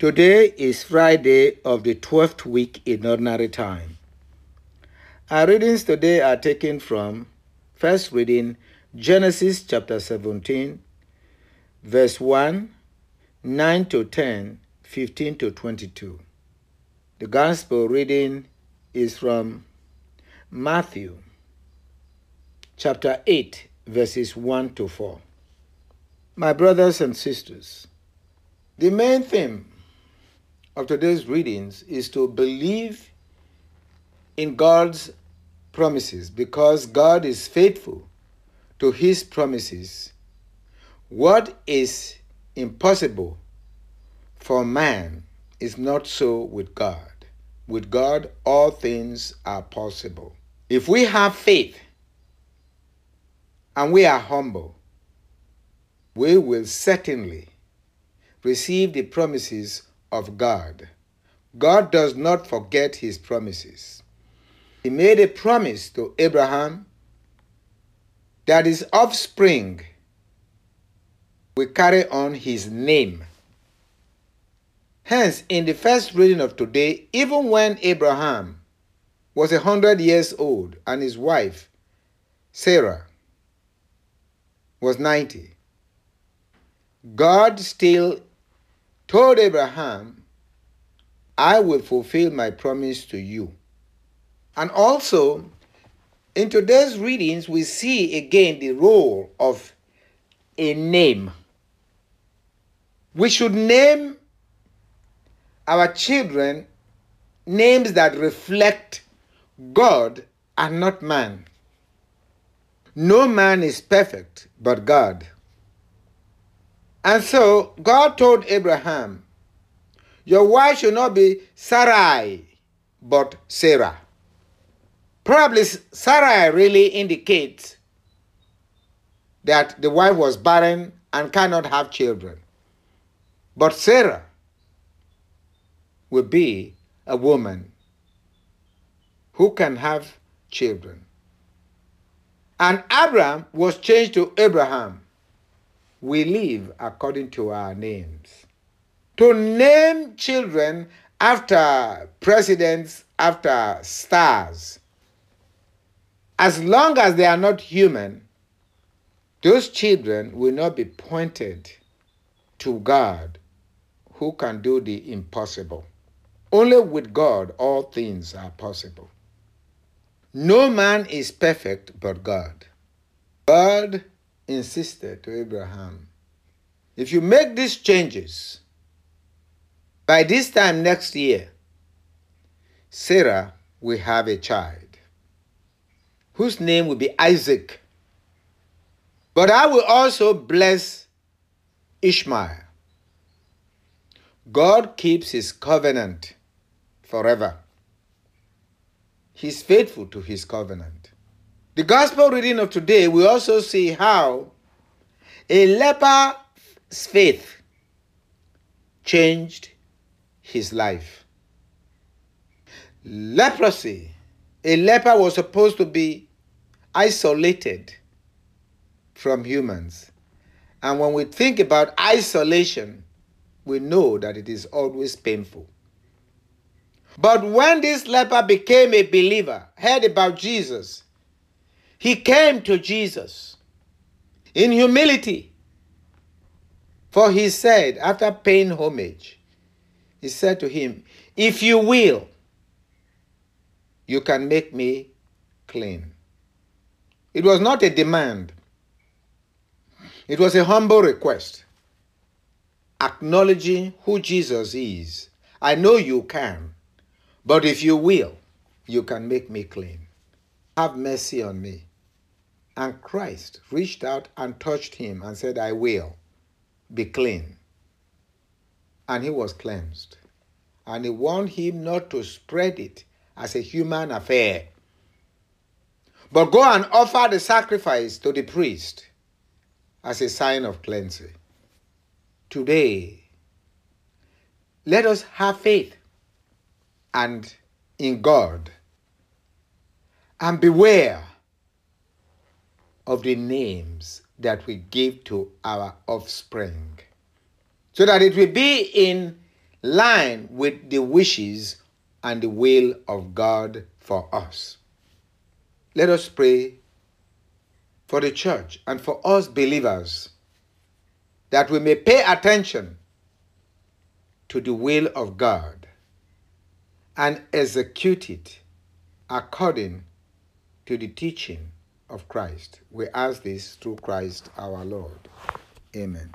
Today is Friday of the 12th week in ordinary time. Our readings today are taken from first reading Genesis chapter 17, verse 1, 9 to 10, 15 to 22. The gospel reading is from Matthew chapter 8, verses 1 to 4. My brothers and sisters, the main theme of today's readings is to believe in God's promises because God is faithful to his promises. What is impossible for man is not so with God. With God, all things are possible. If we have faith and we are humble, we will certainly receive the promises of God. God does not forget his promises. He made a promise to Abraham that his offspring will carry on his name. Hence, in the first reading of today, even when Abraham was a hundred years old and his wife, Sarah, was 90, God still told Abraham, I will fulfill my promise to you. And also, in today's readings, we see again the role of a name. We should name our children names that reflect God and not man. No man is perfect but God. And so God told Abraham, Your wife should not be Sarai, but Sarah. Probably Sarai really indicates that the wife was barren and cannot have children. But Sarah will be a woman who can have children. And Abram was changed to Abraham. We live according to our names. To name children after presidents, after stars, as long as they are not human, those children will not be pointed to God who can do the impossible. Only with God all things are possible. No man is perfect but God. God insisted to Abraham, if you make these changes, by this time next year, Sarah will have a child whose name will be Isaac. But I will also bless Ishmael. God keeps his covenant forever. He's faithful to his covenant. The gospel reading of today, we also see how a leper's faith changed his life. Leprosy, a leper was supposed to be isolated from humans. And when we think about isolation, we know that it is always painful. But when this leper became a believer, heard about Jesus, he came to Jesus in humility. For he said, after paying homage, he said to him, If you will, you can make me clean. It was not a demand, it was a humble request, acknowledging who Jesus is. I know you can, but if you will, you can make me clean. Have mercy on me. And Christ reached out and touched him and said, I will be clean. And he was cleansed. And he warned him not to spread it as a human affair, but go and offer the sacrifice to the priest as a sign of cleansing. Today, let us have faith and in God and beware of the names that we give to our offspring so that it will be in line with the wishes and the will of God for us. Let us pray for the church and for us believers that we may pay attention to the will of God and execute it according to the teaching of Christ. We ask this through Christ our Lord. Amen.